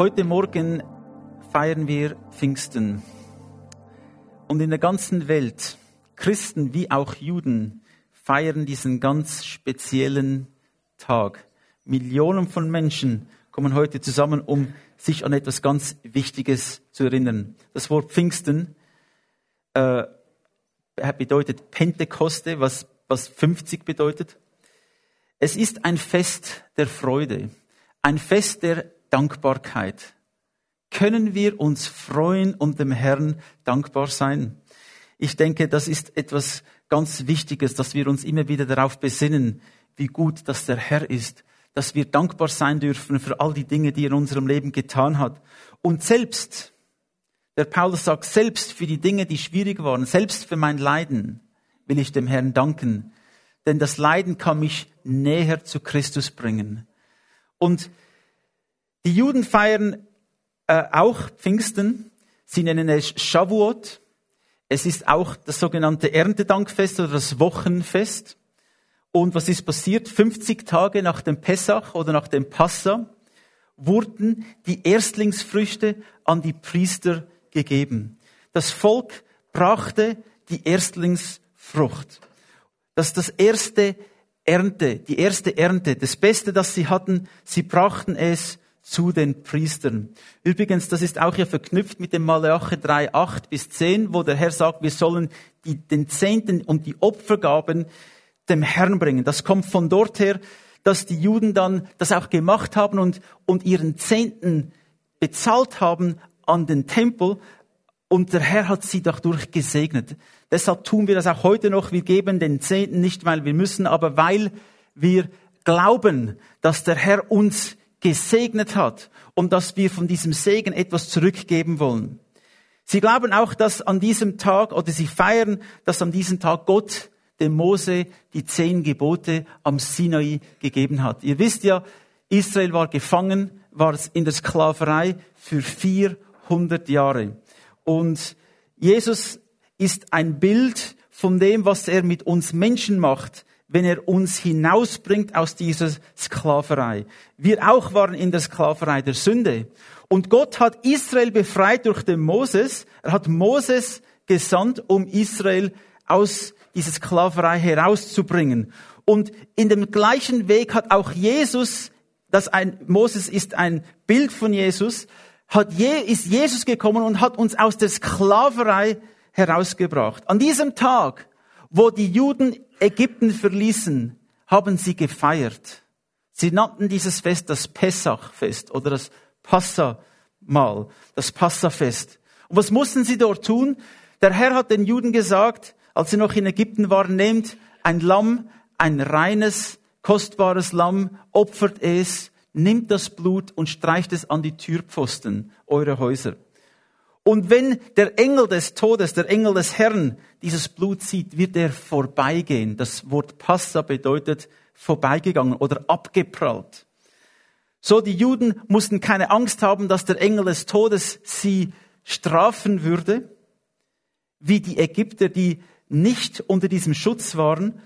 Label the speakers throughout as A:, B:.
A: Heute Morgen feiern wir Pfingsten. Und in der ganzen Welt, Christen wie auch Juden, feiern diesen ganz speziellen Tag. Millionen von Menschen kommen heute zusammen, um sich an etwas ganz Wichtiges zu erinnern. Das Wort Pfingsten äh, bedeutet Pentekoste, was, was 50 bedeutet. Es ist ein Fest der Freude, ein Fest der Dankbarkeit. Können wir uns freuen und dem Herrn dankbar sein? Ich denke, das ist etwas ganz Wichtiges, dass wir uns immer wieder darauf besinnen, wie gut dass der Herr ist, dass wir dankbar sein dürfen für all die Dinge, die er in unserem Leben getan hat. Und selbst, der Paulus sagt, selbst für die Dinge, die schwierig waren, selbst für mein Leiden, will ich dem Herrn danken. Denn das Leiden kann mich näher zu Christus bringen. Und die Juden feiern äh, auch Pfingsten. Sie nennen es Shavuot. Es ist auch das sogenannte Erntedankfest oder das Wochenfest. Und was ist passiert? 50 Tage nach dem Pessach oder nach dem Passa wurden die Erstlingsfrüchte an die Priester gegeben. Das Volk brachte die Erstlingsfrucht. Das ist das erste Ernte, die erste Ernte, das Beste, das sie hatten, sie brachten es zu den Priestern. Übrigens, das ist auch hier verknüpft mit dem Malachi 3, 8 bis 10, wo der Herr sagt, wir sollen die, den Zehnten und die Opfergaben dem Herrn bringen. Das kommt von dort her, dass die Juden dann das auch gemacht haben und, und ihren Zehnten bezahlt haben an den Tempel. Und der Herr hat sie dadurch gesegnet. Deshalb tun wir das auch heute noch. Wir geben den Zehnten nicht, weil wir müssen, aber weil wir glauben, dass der Herr uns gesegnet hat und dass wir von diesem Segen etwas zurückgeben wollen. Sie glauben auch, dass an diesem Tag, oder sie feiern, dass an diesem Tag Gott dem Mose die zehn Gebote am Sinai gegeben hat. Ihr wisst ja, Israel war gefangen, war in der Sklaverei für 400 Jahre. Und Jesus ist ein Bild von dem, was er mit uns Menschen macht, wenn er uns hinausbringt aus dieser Sklaverei. Wir auch waren in der Sklaverei der Sünde. Und Gott hat Israel befreit durch den Moses. Er hat Moses gesandt, um Israel aus dieser Sklaverei herauszubringen. Und in dem gleichen Weg hat auch Jesus, das ein, Moses ist ein Bild von Jesus, hat je, ist Jesus gekommen und hat uns aus der Sklaverei herausgebracht. An diesem Tag, wo die Juden Ägypten verließen, haben sie gefeiert. Sie nannten dieses Fest das Pessachfest oder das Passamal, das Passafest. Und was mussten sie dort tun? Der Herr hat den Juden gesagt, als sie noch in Ägypten waren, nehmt ein Lamm, ein reines, kostbares Lamm, opfert es, nimmt das Blut und streicht es an die Türpfosten eurer Häuser. Und wenn der Engel des Todes, der Engel des Herrn dieses Blut sieht, wird er vorbeigehen. Das Wort Passa bedeutet vorbeigegangen oder abgeprallt. So, die Juden mussten keine Angst haben, dass der Engel des Todes sie strafen würde, wie die Ägypter, die nicht unter diesem Schutz waren.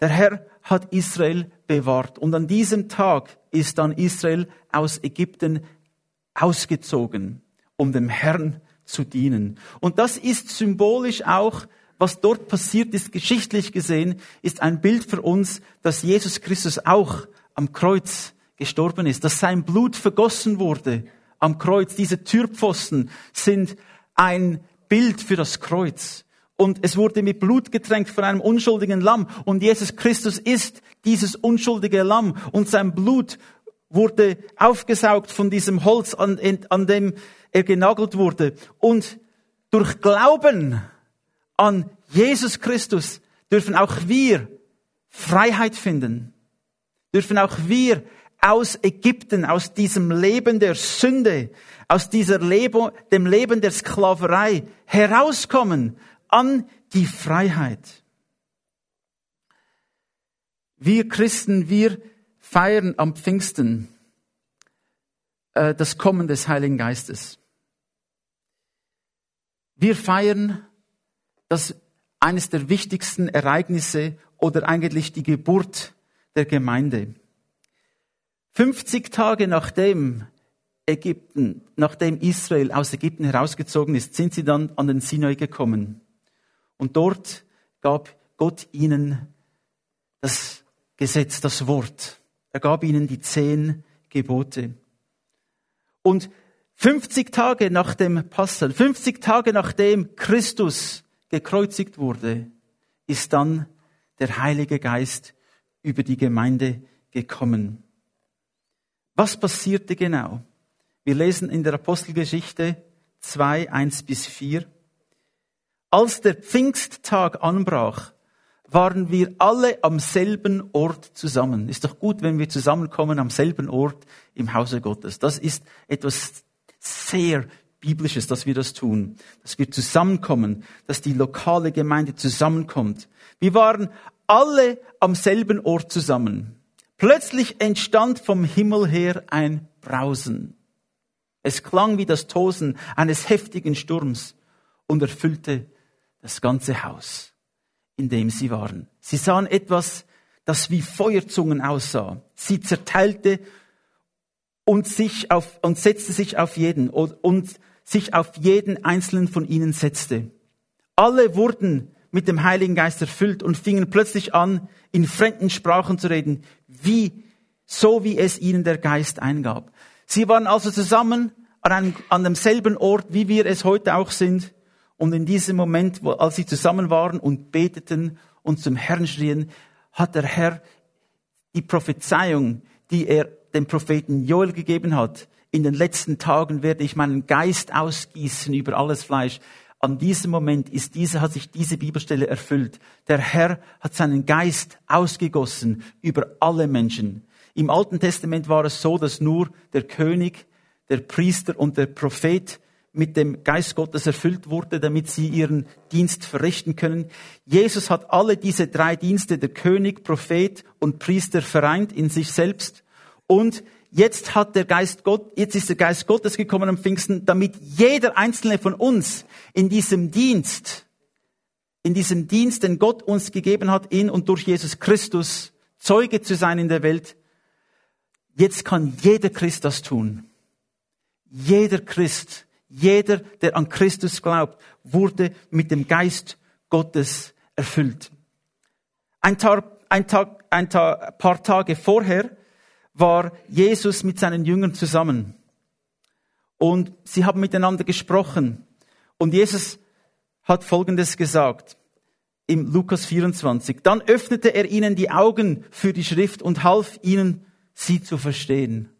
A: Der Herr hat Israel bewahrt. Und an diesem Tag ist dann Israel aus Ägypten ausgezogen um dem Herrn zu dienen. Und das ist symbolisch auch, was dort passiert ist, geschichtlich gesehen, ist ein Bild für uns, dass Jesus Christus auch am Kreuz gestorben ist, dass sein Blut vergossen wurde am Kreuz. Diese Türpfosten sind ein Bild für das Kreuz. Und es wurde mit Blut getränkt von einem unschuldigen Lamm. Und Jesus Christus ist dieses unschuldige Lamm. Und sein Blut wurde aufgesaugt von diesem Holz, an, an dem er genagelt wurde. Und durch Glauben an Jesus Christus dürfen auch wir Freiheit finden. Dürfen auch wir aus Ägypten, aus diesem Leben der Sünde, aus dieser Leben, dem Leben der Sklaverei herauskommen an die Freiheit. Wir Christen, wir feiern am Pfingsten äh, das Kommen des Heiligen Geistes. Wir feiern das eines der wichtigsten Ereignisse oder eigentlich die Geburt der Gemeinde. 50 Tage nachdem Ägypten, nachdem Israel aus Ägypten herausgezogen ist, sind sie dann an den Sinai gekommen. Und dort gab Gott ihnen das Gesetz, das Wort. Er gab ihnen die zehn Gebote. Und 50 Tage nach dem Passen, 50 Tage nachdem Christus gekreuzigt wurde, ist dann der Heilige Geist über die Gemeinde gekommen. Was passierte genau? Wir lesen in der Apostelgeschichte 2, 1 bis 4. Als der Pfingsttag anbrach, waren wir alle am selben Ort zusammen. Ist doch gut, wenn wir zusammenkommen am selben Ort im Hause Gottes. Das ist etwas sehr Biblisches, dass wir das tun, dass wir zusammenkommen, dass die lokale Gemeinde zusammenkommt. Wir waren alle am selben Ort zusammen. Plötzlich entstand vom Himmel her ein Brausen. Es klang wie das Tosen eines heftigen Sturms und erfüllte das ganze Haus, in dem sie waren. Sie sahen etwas, das wie Feuerzungen aussah. Sie zerteilte und sich auf, und setzte sich auf jeden und, sich auf jeden einzelnen von ihnen setzte. Alle wurden mit dem Heiligen Geist erfüllt und fingen plötzlich an, in fremden Sprachen zu reden, wie, so wie es ihnen der Geist eingab. Sie waren also zusammen an, einem, an demselben Ort, wie wir es heute auch sind. Und in diesem Moment, wo, als sie zusammen waren und beteten und zum Herrn schrien, hat der Herr die Prophezeiung, die er dem Propheten Joel gegeben hat, in den letzten Tagen werde ich meinen Geist ausgießen über alles Fleisch. An diesem Moment ist diese, hat sich diese Bibelstelle erfüllt. Der Herr hat seinen Geist ausgegossen über alle Menschen. Im Alten Testament war es so, dass nur der König, der Priester und der Prophet mit dem Geist Gottes erfüllt wurde, damit sie ihren Dienst verrichten können. Jesus hat alle diese drei Dienste, der König, Prophet und Priester, vereint in sich selbst. Und jetzt hat der Geist Gott, jetzt ist der Geist Gottes gekommen am Pfingsten, damit jeder einzelne von uns in diesem Dienst, in diesem Dienst, den Gott uns gegeben hat, in und durch Jesus Christus, Zeuge zu sein in der Welt. Jetzt kann jeder Christ das tun. Jeder Christ, jeder, der an Christus glaubt, wurde mit dem Geist Gottes erfüllt. Ein, Tag, ein, Tag, ein paar Tage vorher war Jesus mit seinen Jüngern zusammen. Und sie haben miteinander gesprochen. Und Jesus hat Folgendes gesagt im Lukas 24. Dann öffnete er ihnen die Augen für die Schrift und half ihnen, sie zu verstehen.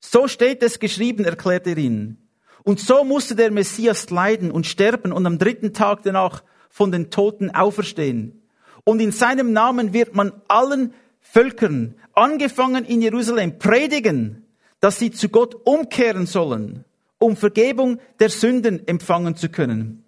A: So steht es geschrieben, erklärt er ihnen. Und so musste der Messias leiden und sterben und am dritten Tag danach von den Toten auferstehen. Und in seinem Namen wird man allen Völkern, angefangen in Jerusalem, predigen, dass sie zu Gott umkehren sollen, um Vergebung der Sünden empfangen zu können.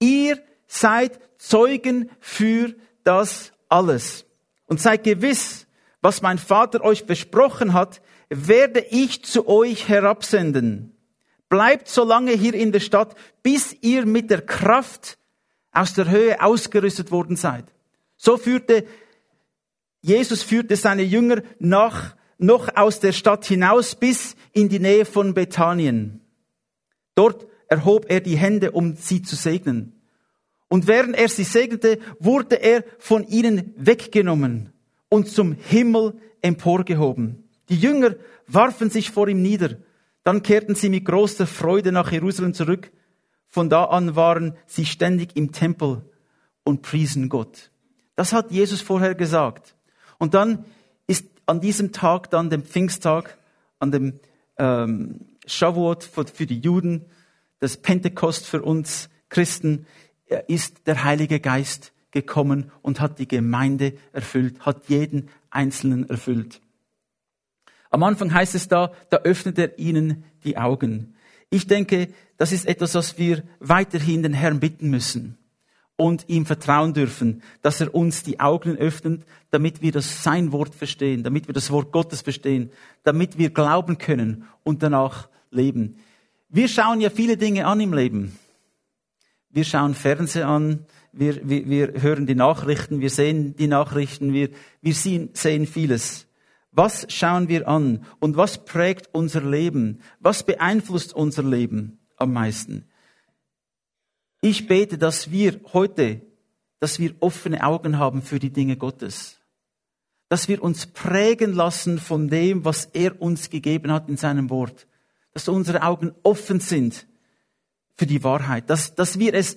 A: Ihr seid Zeugen für das alles. Und seid gewiss, was mein Vater euch versprochen hat, werde ich zu euch herabsenden. Bleibt so lange hier in der Stadt, bis ihr mit der Kraft aus der Höhe ausgerüstet worden seid. So führte Jesus führte seine Jünger nach, noch aus der Stadt hinaus bis in die Nähe von Bethanien. Dort erhob er die Hände, um sie zu segnen. Und während er sie segnete, wurde er von ihnen weggenommen und zum Himmel emporgehoben. Die Jünger warfen sich vor ihm nieder. Dann kehrten sie mit großer Freude nach Jerusalem zurück. Von da an waren sie ständig im Tempel und priesen Gott. Das hat Jesus vorher gesagt. Und dann ist an diesem Tag, dann dem Pfingsttag, an dem ähm, Shavuot für, für die Juden, das Pentekost für uns Christen, ist der Heilige Geist gekommen und hat die Gemeinde erfüllt, hat jeden Einzelnen erfüllt. Am Anfang heißt es da, da öffnet er ihnen die Augen. Ich denke, das ist etwas, was wir weiterhin den Herrn bitten müssen und ihm vertrauen dürfen, dass er uns die Augen öffnet, damit wir das sein Wort verstehen, damit wir das Wort Gottes verstehen, damit wir glauben können und danach leben. Wir schauen ja viele Dinge an im Leben. Wir schauen Fernsehen an, wir, wir, wir hören die Nachrichten, wir sehen die Nachrichten, wir, wir sehen, sehen vieles. Was schauen wir an und was prägt unser Leben? Was beeinflusst unser Leben am meisten? Ich bete, dass wir heute, dass wir offene Augen haben für die Dinge Gottes. Dass wir uns prägen lassen von dem, was er uns gegeben hat in seinem Wort. Dass unsere Augen offen sind für die Wahrheit. Dass, dass wir es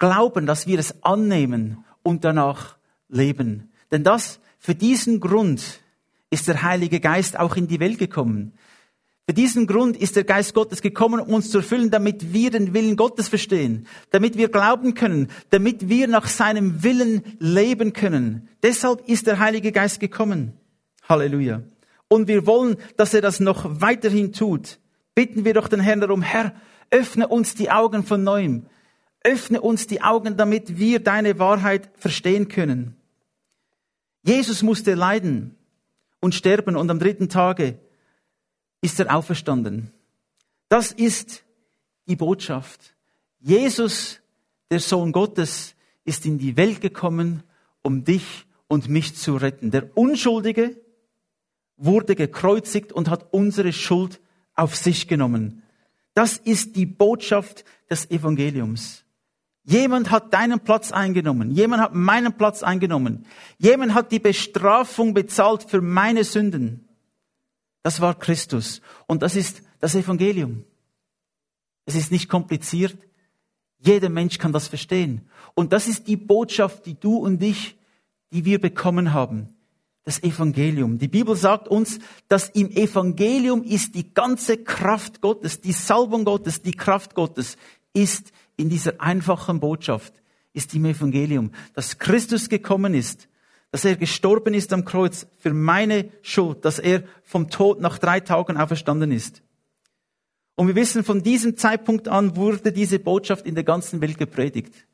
A: glauben, dass wir es annehmen und danach leben. Denn das, für diesen Grund ist der Heilige Geist auch in die Welt gekommen. Für diesen Grund ist der Geist Gottes gekommen, um uns zu erfüllen, damit wir den Willen Gottes verstehen, damit wir glauben können, damit wir nach seinem Willen leben können. Deshalb ist der Heilige Geist gekommen. Halleluja. Und wir wollen, dass er das noch weiterhin tut. Bitten wir doch den Herrn darum, Herr, öffne uns die Augen von neuem. Öffne uns die Augen, damit wir deine Wahrheit verstehen können. Jesus musste leiden und sterben und am dritten Tage ist er auferstanden. Das ist die Botschaft. Jesus, der Sohn Gottes, ist in die Welt gekommen, um dich und mich zu retten. Der Unschuldige wurde gekreuzigt und hat unsere Schuld auf sich genommen. Das ist die Botschaft des Evangeliums. Jemand hat deinen Platz eingenommen. Jemand hat meinen Platz eingenommen. Jemand hat die Bestrafung bezahlt für meine Sünden. Das war Christus. Und das ist das Evangelium. Es ist nicht kompliziert. Jeder Mensch kann das verstehen. Und das ist die Botschaft, die du und ich, die wir bekommen haben. Das Evangelium. Die Bibel sagt uns, dass im Evangelium ist die ganze Kraft Gottes, die Salbung Gottes, die Kraft Gottes ist in dieser einfachen Botschaft, ist im Evangelium, dass Christus gekommen ist, dass er gestorben ist am Kreuz für meine Schuld, dass er vom Tod nach drei Tagen auferstanden ist. Und wir wissen, von diesem Zeitpunkt an wurde diese Botschaft in der ganzen Welt gepredigt.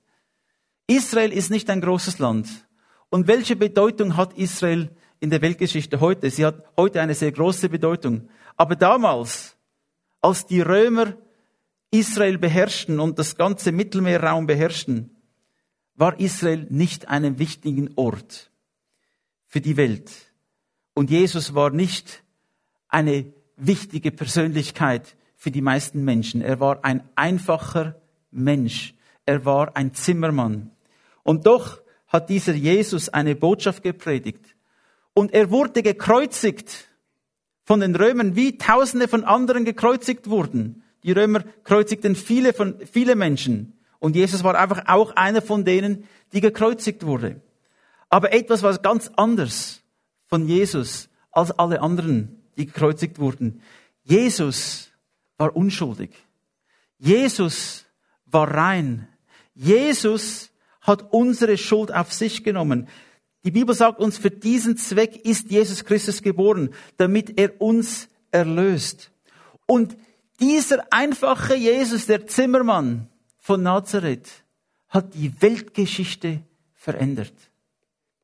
A: Israel ist nicht ein großes Land. Und welche Bedeutung hat Israel in der Weltgeschichte heute? Sie hat heute eine sehr große Bedeutung. Aber damals, als die Römer Israel beherrschten und das ganze Mittelmeerraum beherrschten, war Israel nicht einen wichtigen Ort für die Welt. Und Jesus war nicht eine wichtige Persönlichkeit für die meisten Menschen. Er war ein einfacher Mensch. Er war ein Zimmermann. Und doch hat dieser Jesus eine Botschaft gepredigt. Und er wurde gekreuzigt von den Römern, wie Tausende von anderen gekreuzigt wurden. Die Römer kreuzigten viele von, viele Menschen. Und Jesus war einfach auch einer von denen, die gekreuzigt wurde. Aber etwas war ganz anders von Jesus als alle anderen, die gekreuzigt wurden. Jesus war unschuldig. Jesus war rein. Jesus hat unsere Schuld auf sich genommen. Die Bibel sagt uns, für diesen Zweck ist Jesus Christus geboren, damit er uns erlöst. Und dieser einfache Jesus, der Zimmermann von Nazareth, hat die Weltgeschichte verändert.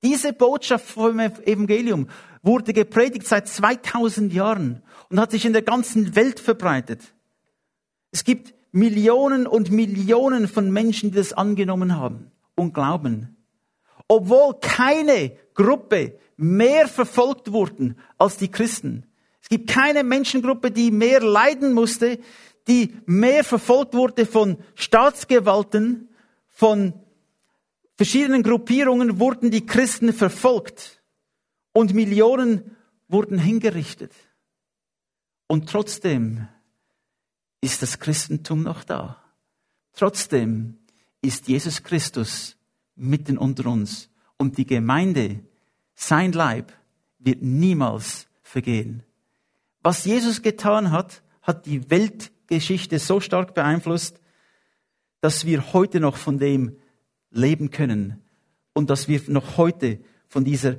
A: Diese Botschaft vom Evangelium wurde gepredigt seit 2000 Jahren und hat sich in der ganzen Welt verbreitet. Es gibt Millionen und Millionen von Menschen, die das angenommen haben und glauben. Obwohl keine Gruppe mehr verfolgt wurden als die Christen. Es gibt keine Menschengruppe, die mehr leiden musste, die mehr verfolgt wurde von Staatsgewalten, von verschiedenen Gruppierungen wurden die Christen verfolgt und Millionen wurden hingerichtet. Und trotzdem ist das Christentum noch da. Trotzdem ist Jesus Christus mitten unter uns und die Gemeinde, sein Leib, wird niemals vergehen. Was Jesus getan hat, hat die Weltgeschichte so stark beeinflusst, dass wir heute noch von dem leben können und dass wir noch heute von dieser,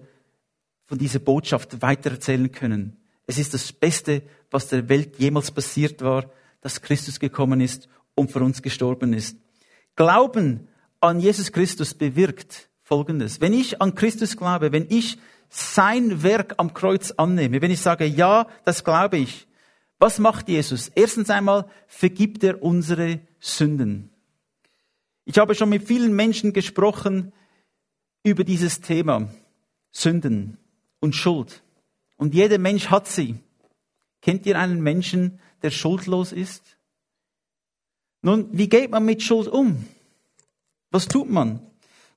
A: von dieser Botschaft weitererzählen können. Es ist das Beste, was der Welt jemals passiert war, dass Christus gekommen ist und für uns gestorben ist. Glauben an Jesus Christus bewirkt Folgendes. Wenn ich an Christus glaube, wenn ich sein Werk am Kreuz annehme, wenn ich sage, ja, das glaube ich, was macht Jesus? Erstens einmal vergibt er unsere Sünden. Ich habe schon mit vielen Menschen gesprochen über dieses Thema Sünden und Schuld. Und jeder Mensch hat sie. Kennt ihr einen Menschen, der schuldlos ist? Nun, wie geht man mit Schuld um? Was tut man?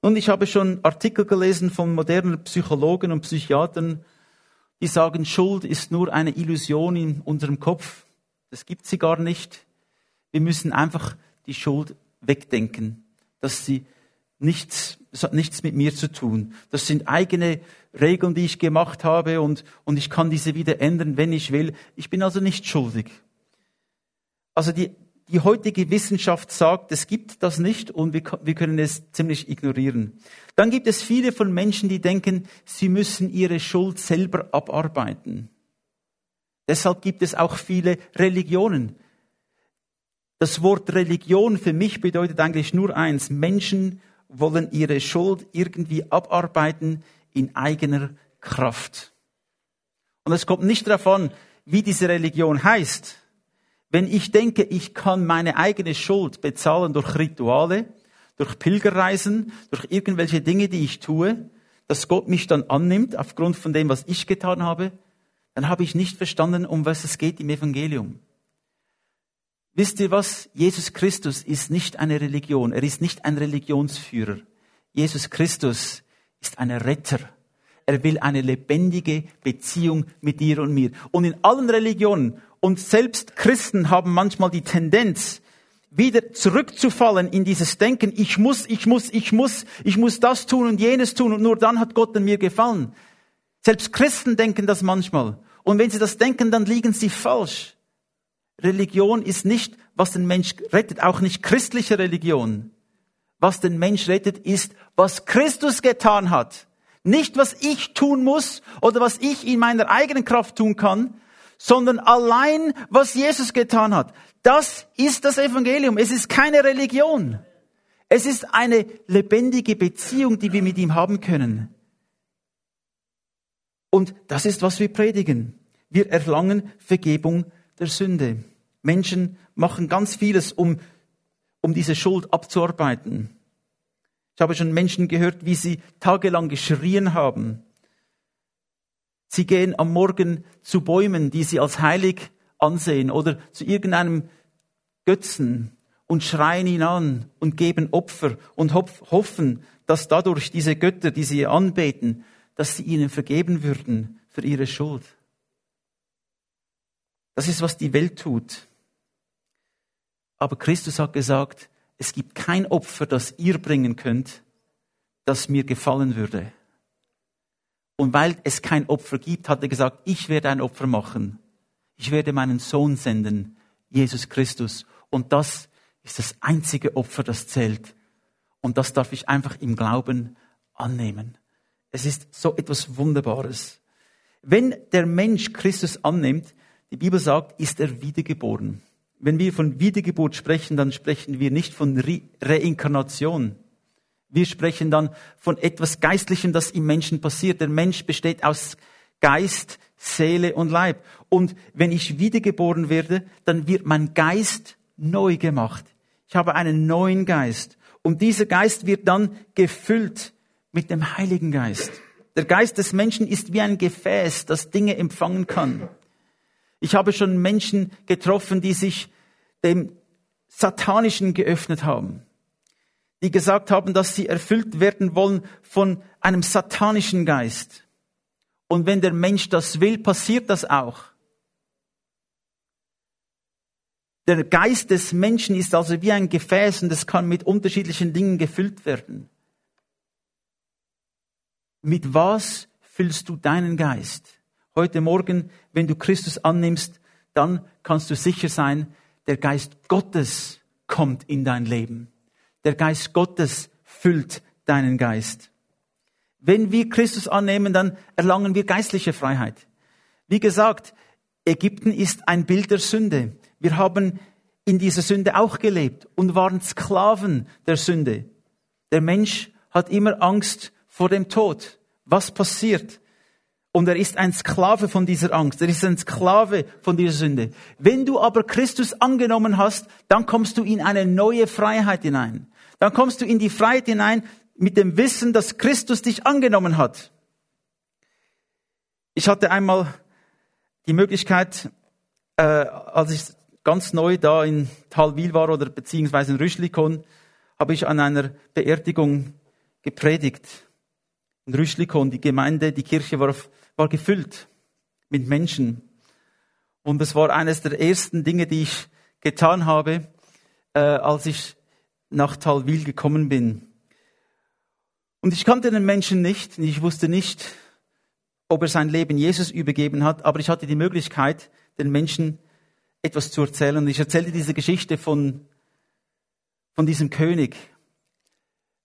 A: Und ich habe schon Artikel gelesen von modernen Psychologen und Psychiatern, die sagen, Schuld ist nur eine Illusion in unserem Kopf. Das gibt sie gar nicht. Wir müssen einfach die Schuld wegdenken, dass sie nichts, es hat nichts mit mir zu tun. Das sind eigene Regeln, die ich gemacht habe und, und ich kann diese wieder ändern, wenn ich will. Ich bin also nicht schuldig. Also die, die heutige Wissenschaft sagt, es gibt das nicht und wir, wir können es ziemlich ignorieren. Dann gibt es viele von Menschen, die denken, sie müssen ihre Schuld selber abarbeiten. Deshalb gibt es auch viele Religionen. Das Wort Religion für mich bedeutet eigentlich nur eins. Menschen wollen ihre Schuld irgendwie abarbeiten in eigener Kraft. Und es kommt nicht darauf an, wie diese Religion heißt. Wenn ich denke, ich kann meine eigene Schuld bezahlen durch Rituale, durch Pilgerreisen, durch irgendwelche Dinge, die ich tue, dass Gott mich dann annimmt aufgrund von dem, was ich getan habe, dann habe ich nicht verstanden, um was es geht im Evangelium. Wisst ihr was? Jesus Christus ist nicht eine Religion. Er ist nicht ein Religionsführer. Jesus Christus ist ein Retter. Er will eine lebendige Beziehung mit dir und mir. Und in allen Religionen und selbst Christen haben manchmal die Tendenz, wieder zurückzufallen in dieses Denken, ich muss, ich muss, ich muss, ich muss das tun und jenes tun und nur dann hat Gott an mir gefallen. Selbst Christen denken das manchmal. Und wenn sie das denken, dann liegen sie falsch. Religion ist nicht, was den Mensch rettet, auch nicht christliche Religion. Was den Mensch rettet, ist, was Christus getan hat. Nicht, was ich tun muss oder was ich in meiner eigenen Kraft tun kann, sondern allein, was Jesus getan hat. Das ist das Evangelium. Es ist keine Religion. Es ist eine lebendige Beziehung, die wir mit ihm haben können. Und das ist, was wir predigen. Wir erlangen Vergebung der Sünde. Menschen machen ganz vieles, um, um diese Schuld abzuarbeiten. Ich habe schon Menschen gehört, wie sie tagelang geschrien haben, Sie gehen am Morgen zu Bäumen, die sie als heilig ansehen oder zu irgendeinem Götzen und schreien ihn an und geben Opfer und hoffen, dass dadurch diese Götter, die sie anbeten, dass sie ihnen vergeben würden für ihre Schuld. Das ist, was die Welt tut. Aber Christus hat gesagt, es gibt kein Opfer, das ihr bringen könnt, das mir gefallen würde. Und weil es kein Opfer gibt, hat er gesagt, ich werde ein Opfer machen. Ich werde meinen Sohn senden, Jesus Christus. Und das ist das einzige Opfer, das zählt. Und das darf ich einfach im Glauben annehmen. Es ist so etwas Wunderbares. Wenn der Mensch Christus annimmt, die Bibel sagt, ist er wiedergeboren. Wenn wir von Wiedergeburt sprechen, dann sprechen wir nicht von Re Reinkarnation. Wir sprechen dann von etwas Geistlichem, das im Menschen passiert. Der Mensch besteht aus Geist, Seele und Leib. Und wenn ich wiedergeboren werde, dann wird mein Geist neu gemacht. Ich habe einen neuen Geist. Und dieser Geist wird dann gefüllt mit dem Heiligen Geist. Der Geist des Menschen ist wie ein Gefäß, das Dinge empfangen kann. Ich habe schon Menschen getroffen, die sich dem Satanischen geöffnet haben die gesagt haben, dass sie erfüllt werden wollen von einem satanischen Geist. Und wenn der Mensch das will, passiert das auch. Der Geist des Menschen ist also wie ein Gefäß und es kann mit unterschiedlichen Dingen gefüllt werden. Mit was füllst du deinen Geist? Heute Morgen, wenn du Christus annimmst, dann kannst du sicher sein, der Geist Gottes kommt in dein Leben. Der Geist Gottes füllt deinen Geist. Wenn wir Christus annehmen, dann erlangen wir geistliche Freiheit. Wie gesagt, Ägypten ist ein Bild der Sünde. Wir haben in dieser Sünde auch gelebt und waren Sklaven der Sünde. Der Mensch hat immer Angst vor dem Tod. Was passiert? Und er ist ein Sklave von dieser Angst. Er ist ein Sklave von dieser Sünde. Wenn du aber Christus angenommen hast, dann kommst du in eine neue Freiheit hinein dann kommst du in die Freiheit hinein mit dem Wissen, dass Christus dich angenommen hat. Ich hatte einmal die Möglichkeit, äh, als ich ganz neu da in Talwil war oder beziehungsweise in Rüschlikon, habe ich an einer Beerdigung gepredigt. In Rüschlikon, die Gemeinde, die Kirche war, war gefüllt mit Menschen. Und es war eines der ersten Dinge, die ich getan habe, äh, als ich nach Talwil gekommen bin. Und ich kannte den Menschen nicht, ich wusste nicht, ob er sein Leben Jesus übergeben hat, aber ich hatte die Möglichkeit, den Menschen etwas zu erzählen. Und ich erzählte diese Geschichte von, von diesem König,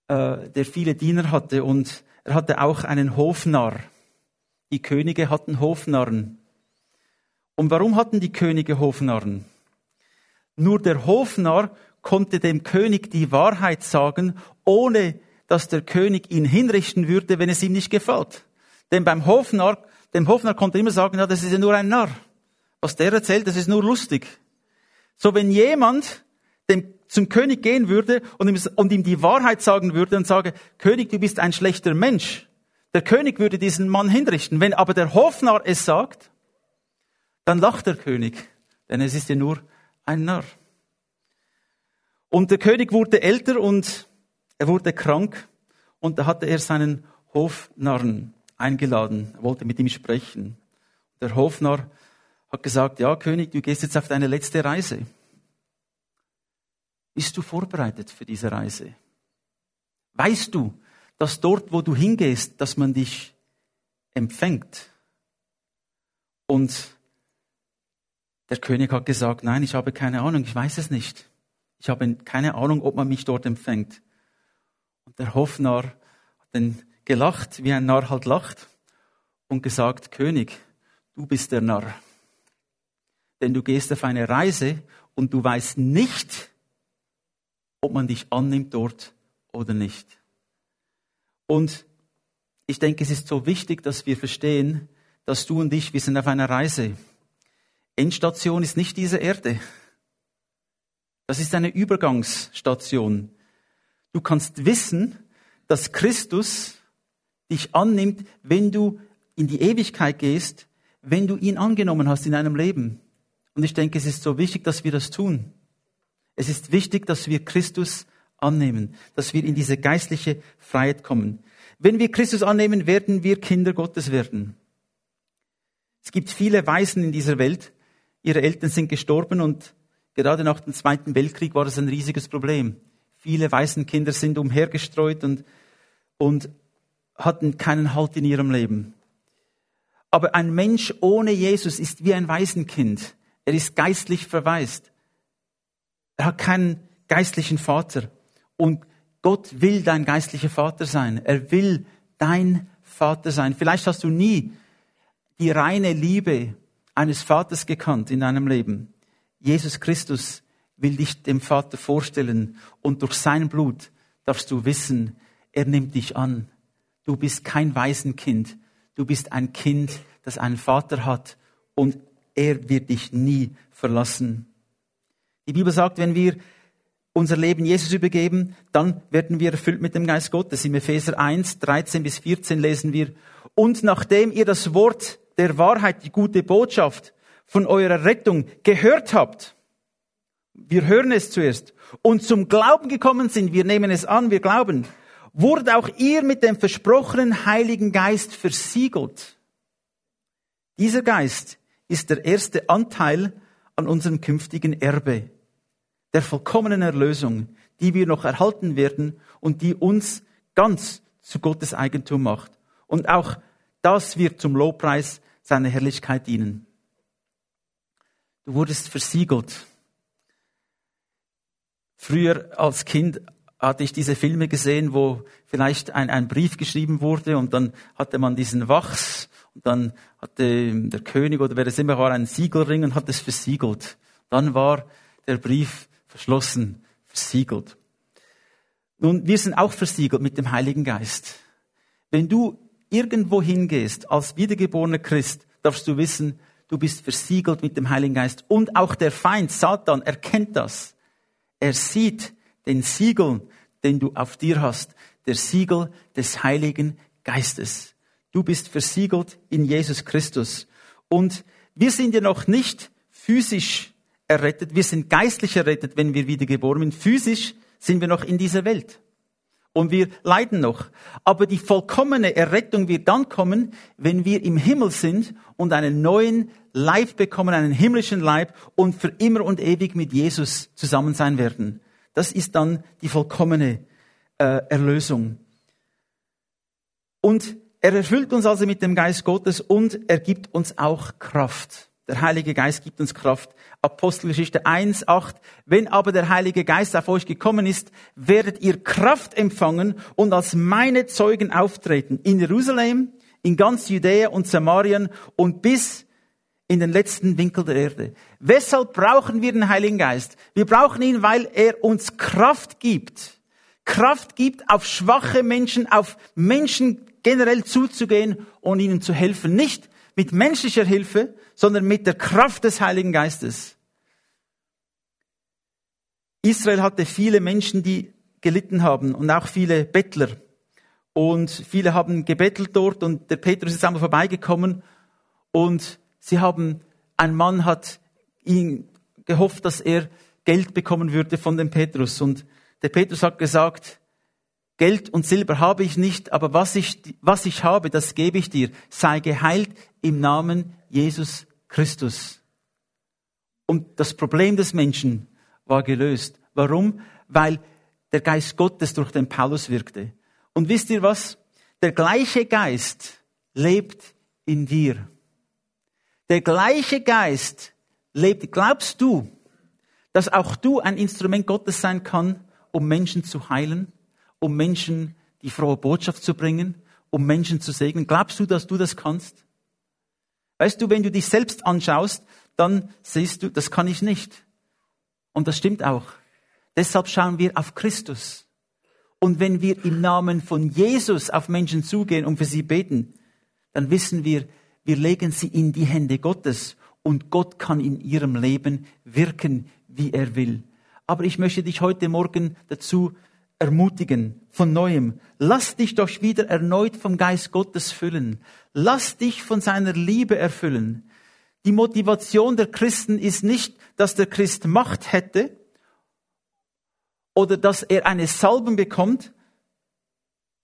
A: äh, der viele Diener hatte und er hatte auch einen Hofnarr. Die Könige hatten Hofnarren. Und warum hatten die Könige Hofnarren? Nur der Hofnarr konnte dem König die Wahrheit sagen, ohne dass der König ihn hinrichten würde, wenn es ihm nicht gefällt. Denn beim Hofnarr, dem Hofnarr konnte immer sagen, ja, das ist ja nur ein Narr. Was der erzählt, das ist nur lustig. So, wenn jemand dem, zum König gehen würde und ihm, und ihm die Wahrheit sagen würde und sage, König, du bist ein schlechter Mensch, der König würde diesen Mann hinrichten. Wenn aber der Hofnarr es sagt, dann lacht der König, denn es ist ja nur ein Narr. Und der König wurde älter und er wurde krank und da hatte er seinen Hofnarren eingeladen, er wollte mit ihm sprechen. Der Hofnarr hat gesagt, ja König, du gehst jetzt auf deine letzte Reise. Bist du vorbereitet für diese Reise? Weißt du, dass dort, wo du hingehst, dass man dich empfängt? Und der König hat gesagt, nein, ich habe keine Ahnung, ich weiß es nicht. Ich habe keine Ahnung, ob man mich dort empfängt. Und der Hofnarr hat dann gelacht, wie ein Narr halt lacht, und gesagt, König, du bist der Narr denn du gehst auf eine Reise und du weißt nicht, ob man dich annimmt dort oder nicht. Und ich denke, es ist so wichtig, dass wir verstehen, dass du und ich, wir sind auf einer Reise. Endstation ist nicht diese Erde. Das ist eine Übergangsstation. Du kannst wissen, dass Christus dich annimmt, wenn du in die Ewigkeit gehst, wenn du ihn angenommen hast in deinem Leben. Und ich denke, es ist so wichtig, dass wir das tun. Es ist wichtig, dass wir Christus annehmen, dass wir in diese geistliche Freiheit kommen. Wenn wir Christus annehmen, werden wir Kinder Gottes werden. Es gibt viele Waisen in dieser Welt. Ihre Eltern sind gestorben und gerade nach dem Zweiten Weltkrieg war das ein riesiges Problem. Viele Waisenkinder sind umhergestreut und, und hatten keinen Halt in ihrem Leben. Aber ein Mensch ohne Jesus ist wie ein Waisenkind. Er ist geistlich verwaist. Er hat keinen geistlichen Vater. Und Gott will dein geistlicher Vater sein. Er will dein Vater sein. Vielleicht hast du nie die reine Liebe eines Vaters gekannt in deinem Leben. Jesus Christus will dich dem Vater vorstellen und durch sein Blut darfst du wissen, er nimmt dich an. Du bist kein Waisenkind. Du bist ein Kind, das einen Vater hat und er wird dich nie verlassen. Die Bibel sagt, wenn wir unser Leben Jesus übergeben, dann werden wir erfüllt mit dem Geist Gottes. Im Epheser 1, 13 bis 14 lesen wir, und nachdem ihr das Wort der Wahrheit, die gute Botschaft von eurer Rettung gehört habt, wir hören es zuerst, und zum Glauben gekommen sind, wir nehmen es an, wir glauben, wurde auch ihr mit dem versprochenen Heiligen Geist versiegelt. Dieser Geist ist der erste Anteil an unserem künftigen Erbe, der vollkommenen Erlösung, die wir noch erhalten werden und die uns ganz zu Gottes Eigentum macht. Und auch das wird zum Lobpreis seiner Herrlichkeit dienen. Du wurdest versiegelt. Früher als Kind hatte ich diese Filme gesehen, wo vielleicht ein, ein Brief geschrieben wurde und dann hatte man diesen Wachs und dann hatte der König oder wer es immer war einen Siegelring und hat es versiegelt. Dann war der Brief verschlossen, versiegelt. Nun, wir sind auch versiegelt mit dem Heiligen Geist. Wenn du irgendwo hingehst als wiedergeborener Christ, darfst du wissen, du bist versiegelt mit dem Heiligen Geist. Und auch der Feind, Satan, erkennt das. Er sieht den Siegel, den du auf dir hast, der Siegel des Heiligen Geistes. Du bist versiegelt in Jesus Christus. Und Wir sind ja noch nicht physisch errettet, wir sind geistlich errettet, wenn wir wiedergeboren sind. Physisch sind wir noch in dieser Welt. Und wir leiden noch. Aber die vollkommene Errettung wird dann kommen, wenn wir im Himmel sind und einen neuen Leib bekommen, einen himmlischen Leib und für immer und ewig mit Jesus zusammen sein werden. Das ist dann die vollkommene äh, Erlösung. Und er erfüllt uns also mit dem Geist Gottes und er gibt uns auch Kraft. Der Heilige Geist gibt uns Kraft. Apostelgeschichte 1, 8. Wenn aber der Heilige Geist auf euch gekommen ist, werdet ihr Kraft empfangen und als meine Zeugen auftreten. In Jerusalem, in ganz Judäa und Samarien und bis in den letzten Winkel der Erde. Weshalb brauchen wir den Heiligen Geist? Wir brauchen ihn, weil er uns Kraft gibt. Kraft gibt, auf schwache Menschen, auf Menschen generell zuzugehen und ihnen zu helfen. Nicht mit menschlicher Hilfe, sondern mit der Kraft des Heiligen Geistes. Israel hatte viele Menschen, die gelitten haben und auch viele Bettler. Und viele haben gebettelt dort und der Petrus ist einmal vorbeigekommen und sie haben, ein Mann hat ihn gehofft, dass er Geld bekommen würde von dem Petrus und der Petrus hat gesagt, Geld und Silber habe ich nicht, aber was ich, was ich habe, das gebe ich dir. Sei geheilt im Namen Jesus Christus. Und das Problem des Menschen war gelöst. Warum? Weil der Geist Gottes durch den Paulus wirkte. Und wisst ihr was? Der gleiche Geist lebt in dir. Der gleiche Geist lebt. Glaubst du, dass auch du ein Instrument Gottes sein kann, um Menschen zu heilen? Um Menschen die frohe Botschaft zu bringen, um Menschen zu segnen? Glaubst du, dass du das kannst? Weißt du, wenn du dich selbst anschaust, dann siehst du, das kann ich nicht. Und das stimmt auch. Deshalb schauen wir auf Christus. Und wenn wir im Namen von Jesus auf Menschen zugehen und für sie beten, dann wissen wir, wir legen sie in die Hände Gottes und Gott kann in ihrem Leben wirken, wie er will. Aber ich möchte dich heute Morgen dazu ermutigen von neuem. Lass dich doch wieder erneut vom Geist Gottes füllen. Lass dich von seiner Liebe erfüllen. Die Motivation der Christen ist nicht, dass der Christ Macht hätte oder dass er eine Salben bekommt.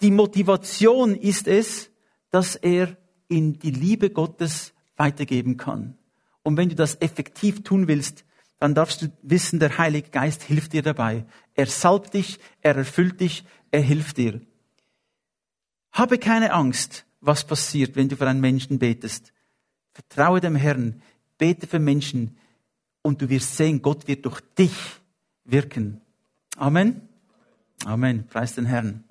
A: Die Motivation ist es, dass er in die Liebe Gottes weitergeben kann. Und wenn du das effektiv tun willst, dann darfst du wissen, der Heilige Geist hilft dir dabei. Er salbt dich, er erfüllt dich, er hilft dir. Habe keine Angst, was passiert, wenn du für einen Menschen betest. Vertraue dem Herrn, bete für Menschen und du wirst sehen, Gott wird durch dich wirken. Amen. Amen. Preis den Herrn.